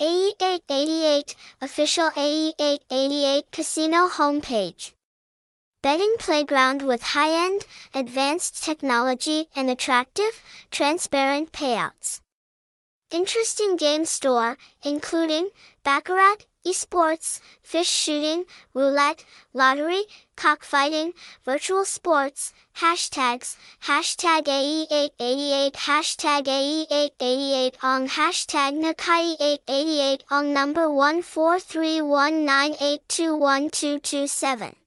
AE888 Official AE888 Casino Homepage Betting playground with high-end, advanced technology and attractive, transparent payouts. Interesting game store, including Baccarat, esports, fish shooting, roulette, lottery, cockfighting, virtual sports, hashtags, hashtag AE888, hashtag AE888 on hashtag Nakai888 on number 14319821227.